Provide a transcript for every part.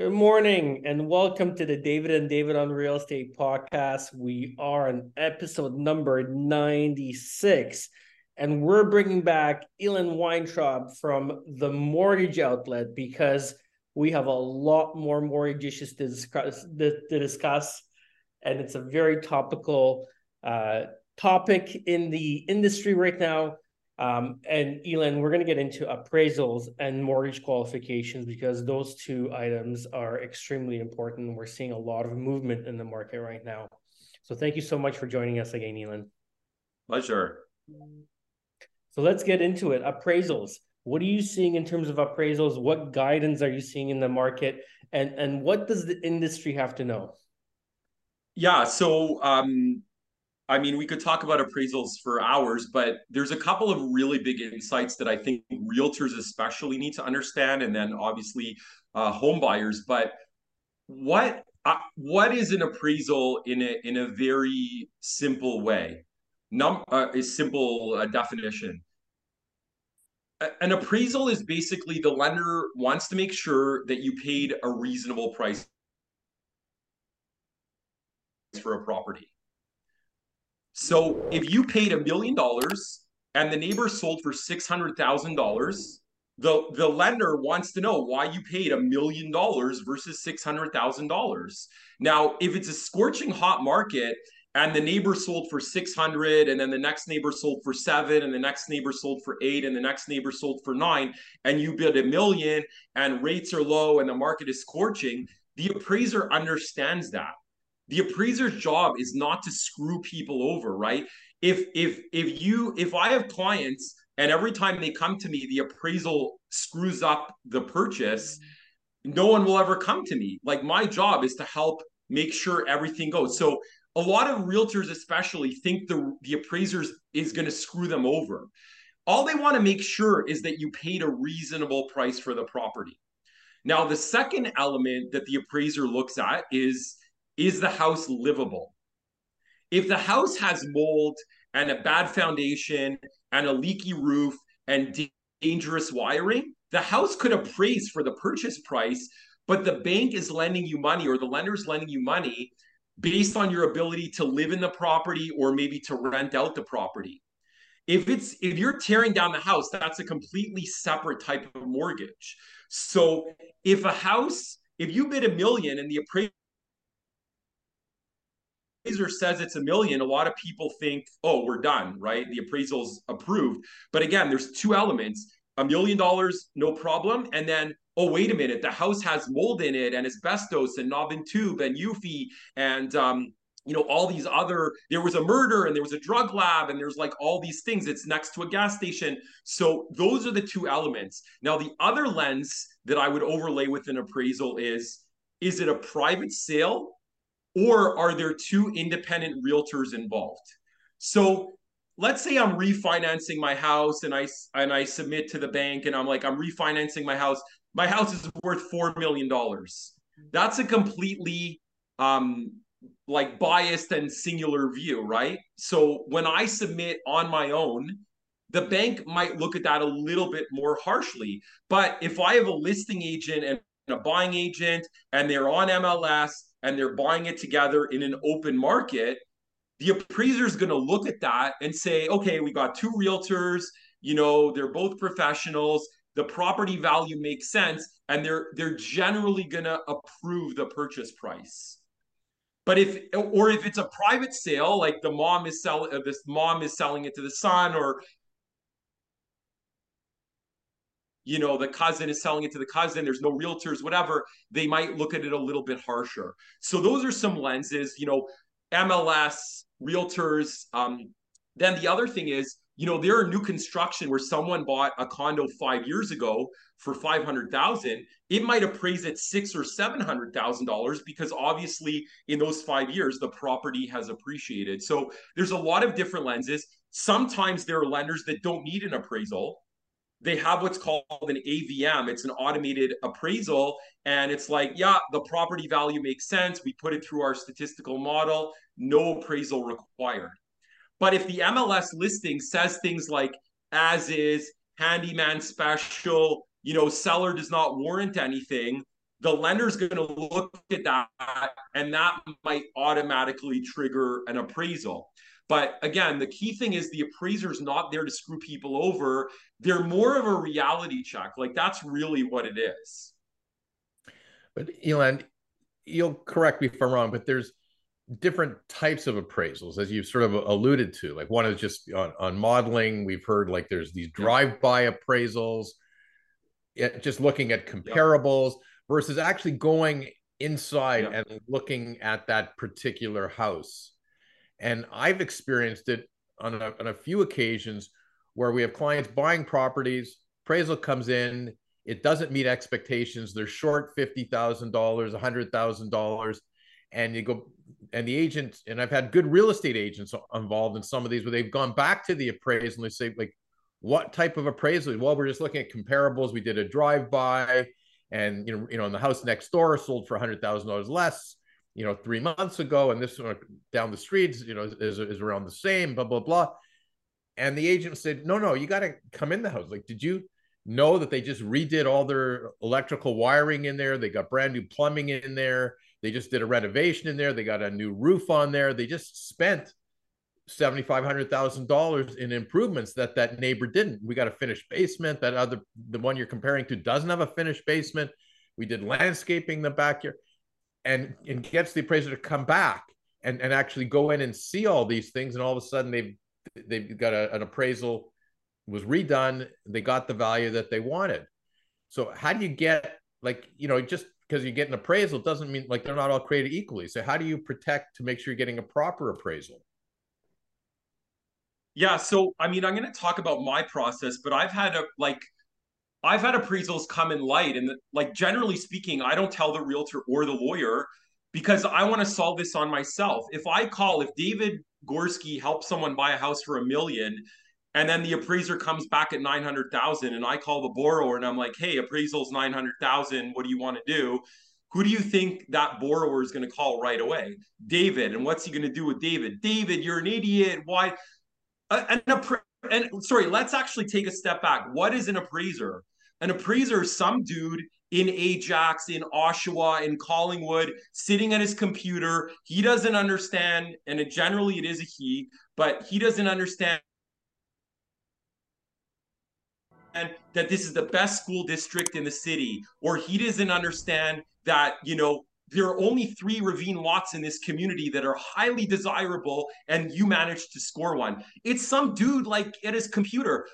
Good morning and welcome to the David and David on Real Estate podcast. We are on episode number 96 and we're bringing back Elan Weintraub from the Mortgage Outlet because we have a lot more mortgage issues to discuss, to discuss and it's a very topical uh, topic in the industry right now. Um, and Elan, we're going to get into appraisals and mortgage qualifications because those two items are extremely important. We're seeing a lot of movement in the market right now. So thank you so much for joining us again, Elan. Pleasure. So let's get into it. Appraisals. What are you seeing in terms of appraisals? What guidance are you seeing in the market? And and what does the industry have to know? Yeah, so um, I mean, we could talk about appraisals for hours, but there's a couple of really big insights that I think realtors especially need to understand, and then obviously uh, home buyers. But what uh, what is an appraisal in a in a very simple way? Num uh, a simple uh, definition. An appraisal is basically the lender wants to make sure that you paid a reasonable price for a property. So if you paid a million dollars and the neighbor sold for six hundred thousand dollars, the the lender wants to know why you paid a million dollars versus six hundred thousand dollars. Now, if it's a scorching hot market and the neighbor sold for 600 and then the next neighbor sold for 7 and the next neighbor sold for 8 and the next neighbor sold for 9 and you bid a million and rates are low and the market is scorching the appraiser understands that the appraiser's job is not to screw people over right? If if if you if i have clients and every time they come to me the appraisal screws up the purchase no one will ever come to me. Like my job is to help make sure everything goes. So a lot of realtors especially think the the appraisers is going to screw them over. All they want to make sure is that you paid a reasonable price for the property. Now the second element that the appraiser looks at is is the house livable? If the house has mold and a bad foundation and a leaky roof and dangerous wiring, the house could appraise for the purchase price, but the bank is lending you money or the lender is lending you money based on your ability to live in the property or maybe to rent out the property. If it's if you're tearing down the house, that's a completely separate type of mortgage. So if a house, if you bid a million and the appraiser appraiser says it's a million, a lot of people think, oh, we're done, right? The appraisal's approved. But again, there's two elements a million dollars, no problem. And then, oh, wait a minute, the house has mold in it and asbestos and knob and tube and UFFI and, um, you know, all these other, there was a murder and there was a drug lab and there's like all these things. It's next to a gas station. So those are the two elements. Now, the other lens that I would overlay with an appraisal is, is it a private sale or are there two independent realtors involved? So let's say I'm refinancing my house and I and I submit to the bank and I'm like I'm refinancing my house. My house is worth 4 million dollars. That's a completely um like biased and singular view, right? So when I submit on my own, the bank might look at that a little bit more harshly. But if I have a listing agent and a buying agent and they're on MLS and they're buying it together in an open market, the appraiser is going to look at that and say, okay, we got two realtors, you know, they're both professionals, the property value makes sense, and they're they're generally going to approve the purchase price. But if or if it's a private sale, like the mom is selling, uh, this mom is selling it to the son, or you know the cousin is selling it to the cousin there's no realtors whatever they might look at it a little bit harsher. So those are some lenses you know mls realtors um, then the other thing is you know there are new construction where someone bought a condo five years ago for 500000 it might appraise at six or seven hundred thousand dollars because obviously in those five years the property has appreciated. So there's a lot of different lenses. Sometimes there are lenders that don't need an appraisal they have what's called an AVM. It's an automated appraisal. And it's like, yeah, the property value makes sense. We put it through our statistical model, no appraisal required. But if the MLS listing says things like as is, handyman special, you know, seller does not warrant anything, the lender's going to look at that and that might automatically trigger an appraisal. But again, the key thing is the appraiser's not there to screw people over. They're more of a reality check. Like that's really what it is. But Elan, you'll correct me if I'm wrong, but there's different types of appraisals as you've sort of alluded to. Like one is just on, on modeling. We've heard like there's these drive-by appraisals, just looking at comparables versus actually going inside yeah. and looking at that particular house. And I've experienced it on a, on a few occasions where we have clients buying properties, appraisal comes in, it doesn't meet expectations, they're short $50,000, $100,000 and you go and the agent and I've had good real estate agents involved in some of these where they've gone back to the appraisal and they say like what type of appraisal? Well, we're just looking at comparables. We did a drive by and you know, you know, in the house next door sold for hundred thousand dollars less, you know, three months ago, and this one down the streets, you know, is, is around the same, blah blah blah. And the agent said, "No, no, you got to come in the house. Like, did you know that they just redid all their electrical wiring in there? They got brand new plumbing in there. They just did a renovation in there. They got a new roof on there. They just spent seventy five hundred thousand dollars in improvements that that neighbor didn't. We got a finished basement. That other the one you're comparing to doesn't have a finished basement. We did landscaping the backyard, and and gets the appraiser to come back and and actually go in and see all these things. And all of a sudden they've they've got a, an appraisal was redone. They got the value that they wanted. So how do you get like you know just because you get an appraisal doesn't mean like they're not all created equally. So how do you protect to make sure you're getting a proper appraisal? Yeah, so I mean, I'm going to talk about my process, but I've had a like I've had appraisals come in light and like generally speaking, I don't tell the realtor or the lawyer because I want to solve this on myself. If I call if David Gorski helps someone buy a house for a million and then the appraiser comes back at 900,000 and I call the borrower and I'm like, "Hey, appraisal's 900,000, what do you want to do?" Who do you think that borrower is going to call right away? David. And what's he going to do with David? David, you're an idiot. Why? an appra- and sorry, let's actually take a step back. What is an appraiser? An appraiser is some dude in Ajax, in Oshawa, in Collingwood, sitting at his computer. He doesn't understand, and it, generally it is a he, but he doesn't understand and that this is the best school district in the city, or he doesn't understand that, you know, there are only three ravine lots in this community that are highly desirable and you managed to score one it's some dude like at his computer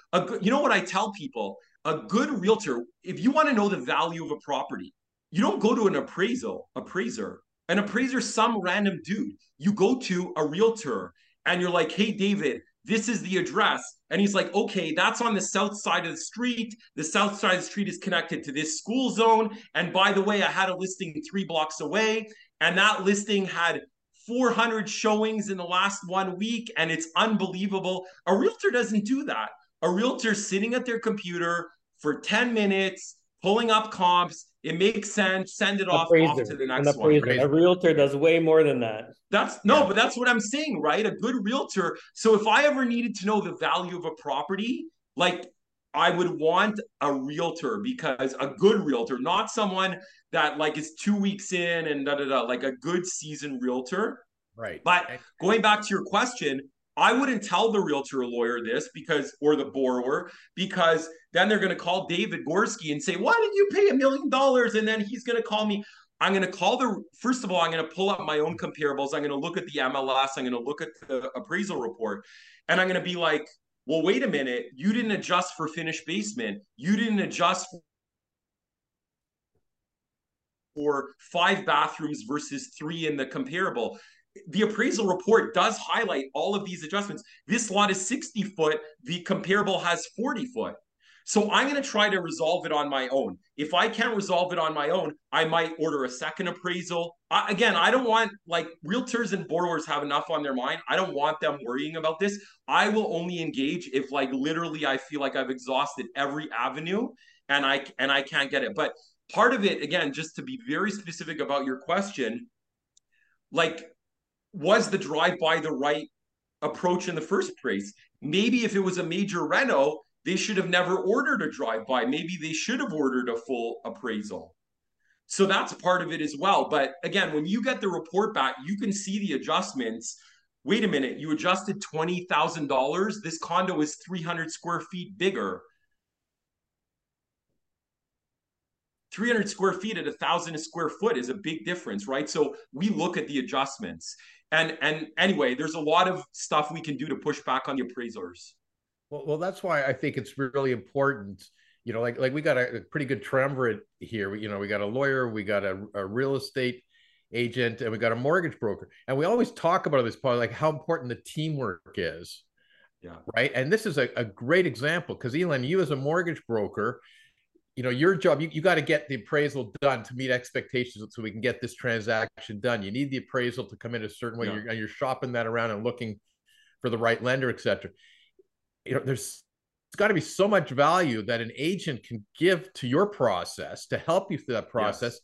you know what i tell people a good realtor if you want to know the value of a property you don't go to an appraisal appraiser an appraiser some random dude you go to a realtor and you're like hey david this is the address. And he's like, okay, that's on the south side of the street. The south side of the street is connected to this school zone. And by the way, I had a listing three blocks away, and that listing had 400 showings in the last one week, and it's unbelievable. A realtor doesn't do that. A realtor sitting at their computer for 10 minutes, pulling up comps. It makes sense. Send it off, off to the next one. A realtor does way more than that. That's no, yeah. but that's what I'm saying, right? A good realtor. So if I ever needed to know the value of a property, like I would want a realtor because a good realtor, not someone that like is two weeks in and da da da, like a good seasoned realtor. Right. But going back to your question, I wouldn't tell the realtor or lawyer this because, or the borrower, because then they're going to call David Gorski and say, Why did you pay a million dollars? And then he's going to call me. I'm going to call the, first of all, I'm going to pull up my own comparables. I'm going to look at the MLS. I'm going to look at the appraisal report. And I'm going to be like, Well, wait a minute. You didn't adjust for finished basement. You didn't adjust for five bathrooms versus three in the comparable the appraisal report does highlight all of these adjustments. This lot is 60 foot, the comparable has 40 foot. So I'm going to try to resolve it on my own. If I can't resolve it on my own, I might order a second appraisal. I, again, I don't want like realtors and borrowers have enough on their mind. I don't want them worrying about this. I will only engage if like literally I feel like I've exhausted every avenue and I and I can't get it. But part of it again just to be very specific about your question, like was the drive by the right approach in the first place? Maybe if it was a major reno, they should have never ordered a drive by. Maybe they should have ordered a full appraisal. So that's part of it as well. But again, when you get the report back, you can see the adjustments. Wait a minute, you adjusted $20,000. This condo is 300 square feet bigger. 300 square feet at a thousand square foot is a big difference, right? So we look at the adjustments. And and anyway, there's a lot of stuff we can do to push back on the appraisers. Well, well, that's why I think it's really important. You know, like like we got a, pretty good triumvirate here. You know, we got a lawyer, we got a, a real estate agent, and we got a mortgage broker. And we always talk about this part, like how important the teamwork is. Yeah. Right. And this is a, a great example because Elan, you as a mortgage broker, you know your job you, you got to get the appraisal done to meet expectations so we can get this transaction done. You need the appraisal to come in a certain way yeah. you're, you're shopping that around and looking for the right lender etc you know there's it's got to be so much value that an agent can give to your process to help you through that process yes.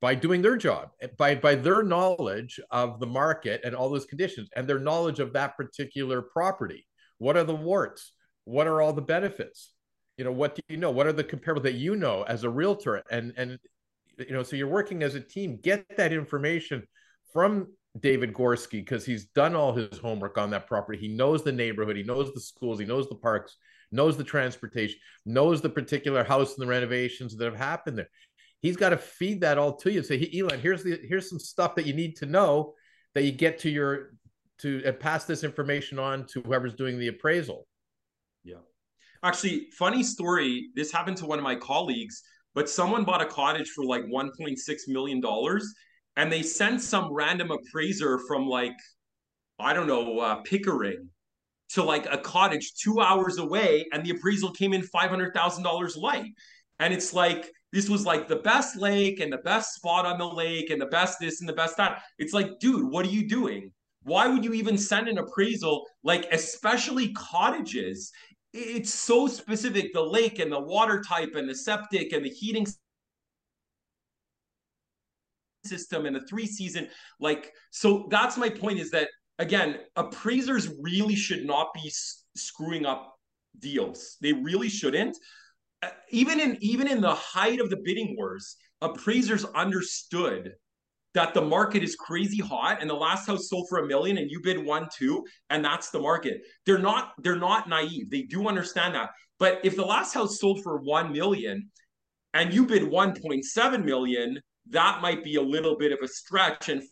by doing their job by by their knowledge of the market and all those conditions and their knowledge of that particular property. What are the warts? What are all the benefits you know what do you know? What are the comparable that you know as a realtor? And and you know so you're working as a team. Get that information from david gorski because he's done all his homework on that property. He knows the neighborhood. He knows the schools. He knows the parks. Knows the transportation. Knows the particular house and the renovations that have happened there. He's got to feed that all to you. Say hey, Elan here's the here's some stuff that you need to know that you get to your to uh, pass this information on to whoever's doing the appraisal. Yeah Actually, funny story. This happened to one of my colleagues, but someone bought a cottage for like 1.6 million dollars, and they sent some random appraiser from like, I don't know, uh, Pickering, to like a cottage two hours away, and the appraisal came in five hundred thousand dollars light. And it's like this was like the best lake and the best spot on the lake and the best this and the best that. It's like, dude, what are you doing? Why would you even send an appraisal? Like, especially cottages it's so specific the lake and the water type and the septic and the heating system and the three season like so that's my point is that again appraisers really should not be screwing up deals. They really shouldn't. Uh, even in even in the height of the bidding wars appraisers understood that the market is crazy hot and the last house sold for a million and you bid one two and that's the market. They're not they're not naive. They do understand that. But if the last house sold for 1 million and you bid 1.7 million that might be a little bit of a stretch. And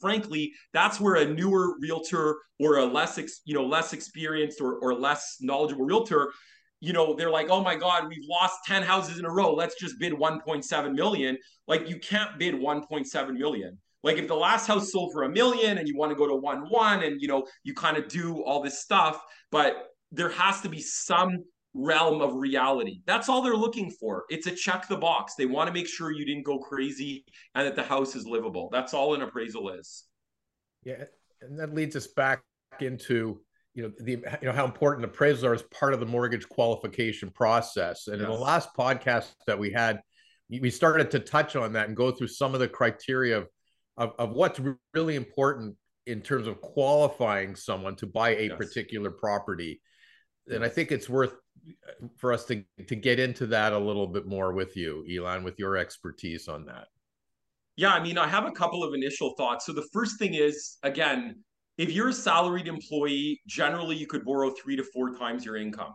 frankly that's where a newer realtor or a less you know less experienced or, or less knowledgeable realtor you know, they're like, oh my God, we've lost 10 houses in a row. Let's just bid 1.7 million. Like you can't bid 1.7 million. Like if the last house sold for a million and you want to go to one one and you know you kind of do all this stuff, but there has to be some realm of reality. That's all they're looking for. It's a check the box. They want to make sure you didn't go crazy and that the house is livable. That's all an appraisal is. Yeah, and that leads us back into you know the you know how important appraisals are as part of the mortgage qualification process. And yes. in the last podcast that we had, we started to touch on that and go through some of the criteria of of, of what's really important in terms of qualifying someone to buy a yes. particular property. And I think it's worth uh, for us to to get into that a little bit more with you, Elan, with your expertise on that. Yeah, I mean, I have a couple of initial thoughts. So the first thing is, again, if you're a salaried employee, generally you could borrow three to four times your income.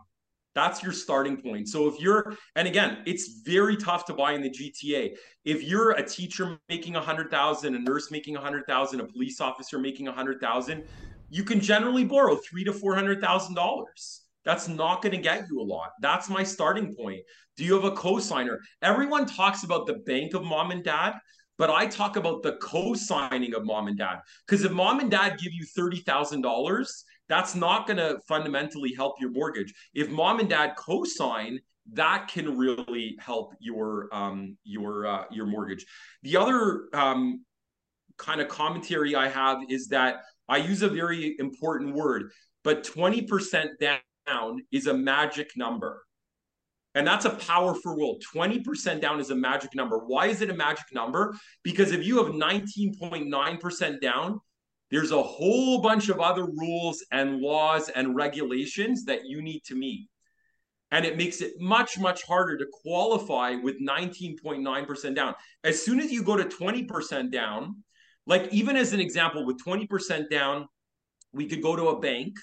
That's your starting point. So if you're, and again, it's very tough to buy in the GTA. If you're a teacher making a hundred thousand, a nurse making a hundred thousand, a police officer making a hundred thousand, you can generally borrow three to four hundred thousand dollars. That's not going to get you a lot. That's my starting point. Do you have a cosigner? Everyone talks about the bank of mom and dad, but I talk about the co-signing of mom and dad. Because if mom and dad give you $30,000, that's not going to fundamentally help your mortgage. If mom and dad co-sign, that can really help your um, your uh, your mortgage. The other um, kind of commentary I have is that I use a very important word, but 20% down is a magic number. And that's a powerful rule. 20% down is a magic number. Why is it a magic number? Because if you have 19.9% down, there's a whole bunch of other rules and laws and regulations that you need to meet. and it makes it much much harder to qualify with 19.9% down as soon as you go to 20% down like even as an example with 20% down we could go to a bank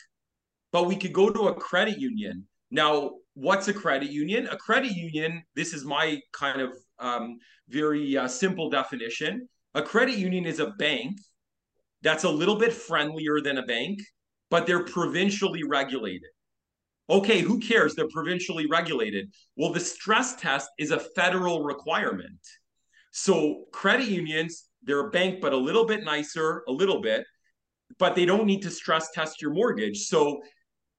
but we could go to a credit union now what's a credit union a credit union this is my kind of um, very uh, simple definition a credit union is a bank that's a little bit friendlier than a bank but they're provincially regulated Okay, who cares? They're provincially regulated. Well, the stress test is a federal requirement. So credit unions, they're a bank, but a little bit nicer, a little bit, but they don't need to stress test your mortgage. So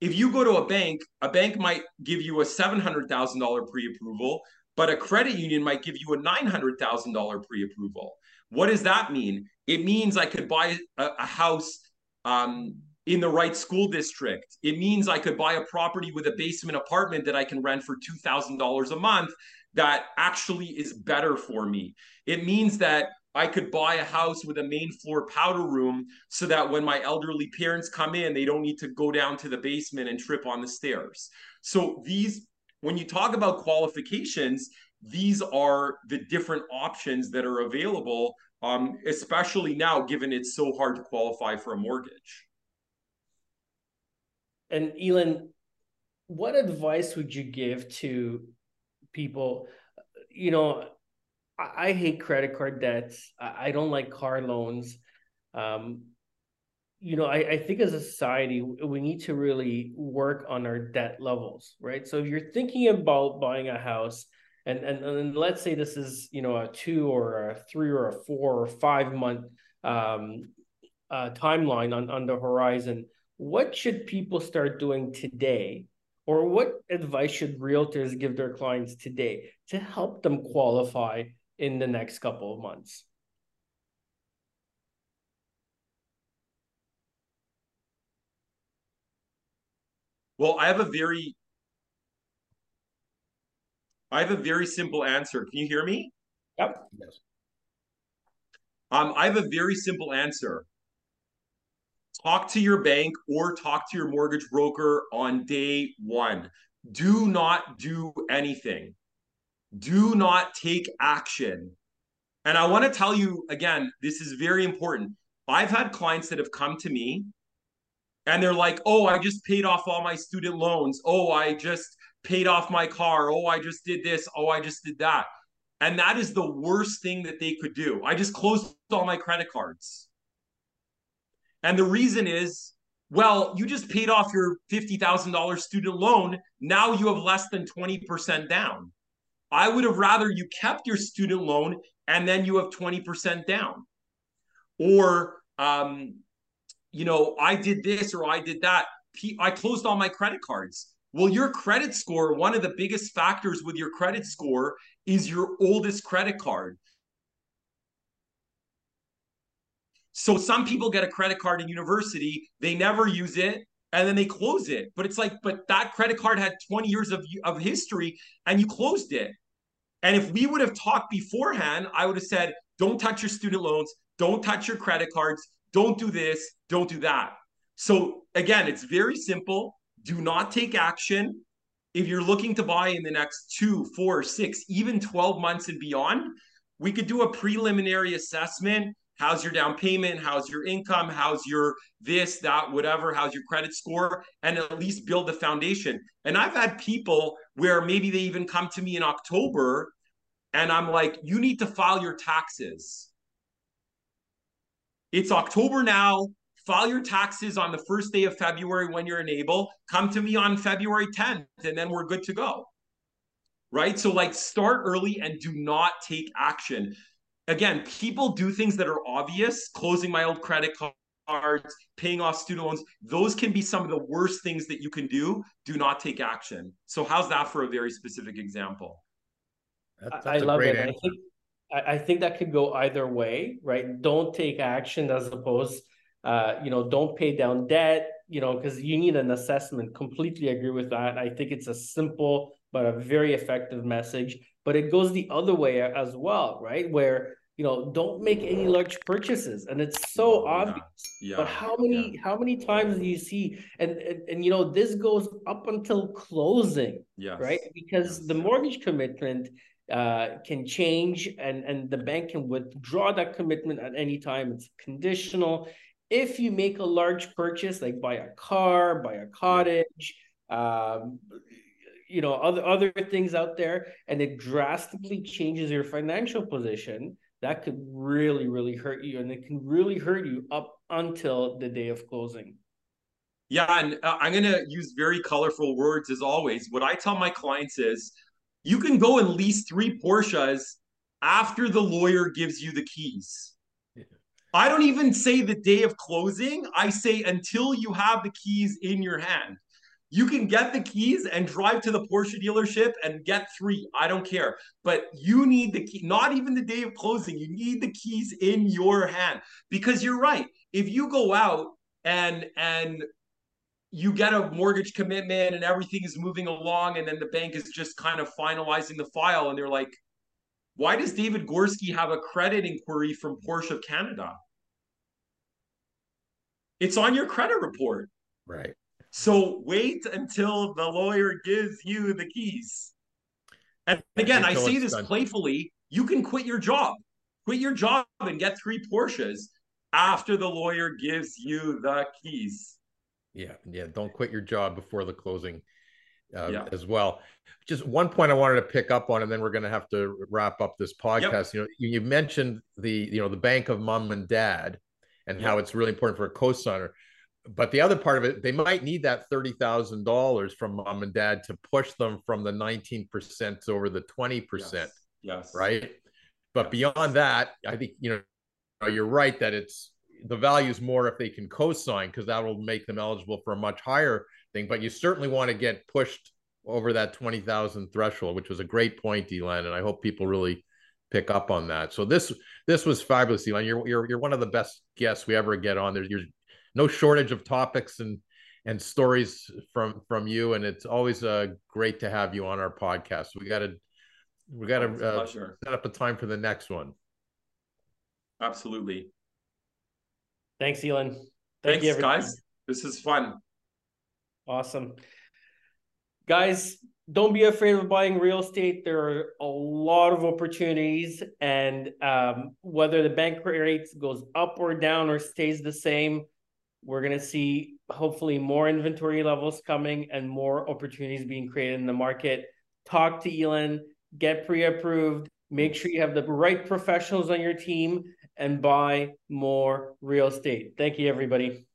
if you go to a bank, a bank might give you a $700,000 pre approval, but a credit union might give you a $900,000 pre approval. What does that mean? It means I could buy a, a house um, in the right school district. It means I could buy a property with a basement apartment that I can rent for $2,000 a month that actually is better for me. It means that I could buy a house with a main floor powder room so that when my elderly parents come in, they don't need to go down to the basement and trip on the stairs. So these, when you talk about qualifications, these are the different options that are available, um, especially now, given it's so hard to qualify for a mortgage. And Elan, what advice would you give to people? You know, I, hate credit card debts. I, I, don't like car loans. Um, you know, I, I think as a society, we need to really work on our debt levels, right? So if you're thinking about buying a house, and, and and let's say this is you know a two or a three or a four or five month um, uh, timeline on on the horizon what should people start doing today or what advice should realtors give their clients today to help them qualify in the next couple of months. Well i have a very i have a very simple answer. Can you hear me? Yep. Yes. Um, i have a very simple answer. Talk to your bank or talk to your mortgage broker on day one. Do not do anything. Do not take action. And I want to tell you again, this is very important. I've had clients that have come to me and they're like, oh, I just paid off all my student loans. Oh, I just paid off my car. Oh, I just did this. Oh, I just did that. And that is the worst thing that they could do. I just closed all my credit cards. And the reason is, well, you just paid off your $50,000 student loan. Now you have less than 20% down. I would have rather you kept your student loan and then you have 20% down. Or, um, you know, I did this or I did that. I closed all my credit cards. Well, your credit score, one of the biggest factors with your credit score is your oldest credit card. So some people get a credit card in university, they never use it, and then they close it. But it's like, but that credit card had 20 years of, of history and you closed it. And if we would have talked beforehand, I would have said, don't touch your student loans, don't touch your credit cards, don't do this, don't do that. So again, it's very simple. Do not take action. If you're looking to buy in the next two, four, six, even 12 months and beyond, we could do a preliminary assessment How's your down payment? How's your income? How's your this, that, whatever? How's your credit score? And at least build the foundation. And I've had people where maybe they even come to me in October and I'm like, you need to file your taxes. It's October now. File your taxes on the first day of February when you're enabled. Come to me on February 10th, and then we're good to go. Right? So, like, start early and do not take action again, people do things that are obvious, closing my old credit cards, paying off student loans. Those can be some of the worst things that you can do. Do not take action. So, how's that for a very specific example? That's, that's I love it. I think I think that could go either way, right? Don't take action as opposed, uh, you know, don't pay down debt, you know, because you need an assessment. Completely agree with that. I think it's a simple but a very effective message. But it goes the other way as well, right? Where you know, don't make any large purchases. And it's so obvious. Yeah. But how many yeah. how many times do you see and, and and you know this goes up until closing, Yes. right? Because Yes. the mortgage commitment uh, can change and and the bank can withdraw that commitment at any time. It's conditional. If you make a large purchase, like buy a car, buy a cottage, um, you know, other other things out there, and it drastically changes your financial position, that could really, really hurt you, and it can really hurt you up until the day of closing. Yeah, and uh, I'm going to use very colorful words as always. What I tell my clients is you can go and lease three Porsches after the lawyer gives you the keys. I don't even say the day of closing. I say until you have the keys in your hand. You can get the keys and drive to the Porsche dealership and get three. I don't care. But you need the key, not even the day of closing. You need the keys in your hand because you're right. If you go out and and you get a mortgage commitment and everything is moving along and then the bank is just kind of finalizing the file and they're like why does david gorski have a credit inquiry from porsche of canada it's on your credit report Right. So wait until the lawyer gives you the keys and again i say this done. playfully you can quit your job quit your job and get three porsches after the lawyer gives you the keys Yeah, yeah. Don't quit your job before the closing uh, Yeah. as well. Just one point I wanted to pick up on, and then we're going to have to wrap up this podcast. You know, you, you mentioned the you know the bank of mom and dad, and how it's really important for a co-signer. But the other part of it, they might need that thirty thousand dollars from mom and dad to push them from the nineteen percent over the twenty percent yes, yes. right? But Yes. beyond that, I think you know you're right that it's the value is more if they can co-sign because that will make them eligible for a much higher thing. But you certainly want to get pushed over that twenty thousand threshold, which was a great point, Elan, and I hope people really pick up on that. So this this was fabulous, Elan. You're you're you're one of the best guests we ever get on. There's you're no shortage of topics and and stories from from you, and it's always uh, great to have you on our podcast. We got to we got to uh, set up a time for the next one. Absolutely. Thanks, Elan. Thank Thanks, you, everybody. guys. This is fun. Awesome. Guys, don't be afraid of buying real estate. There are a lot of opportunities, and um, whether the bank rate goes up or down or stays the same, we're going to see hopefully more inventory levels coming and more opportunities being created in the market. Talk to Elan, get pre approved, make sure you have the right professionals on your team, and buy more real estate. Thank you, everybody.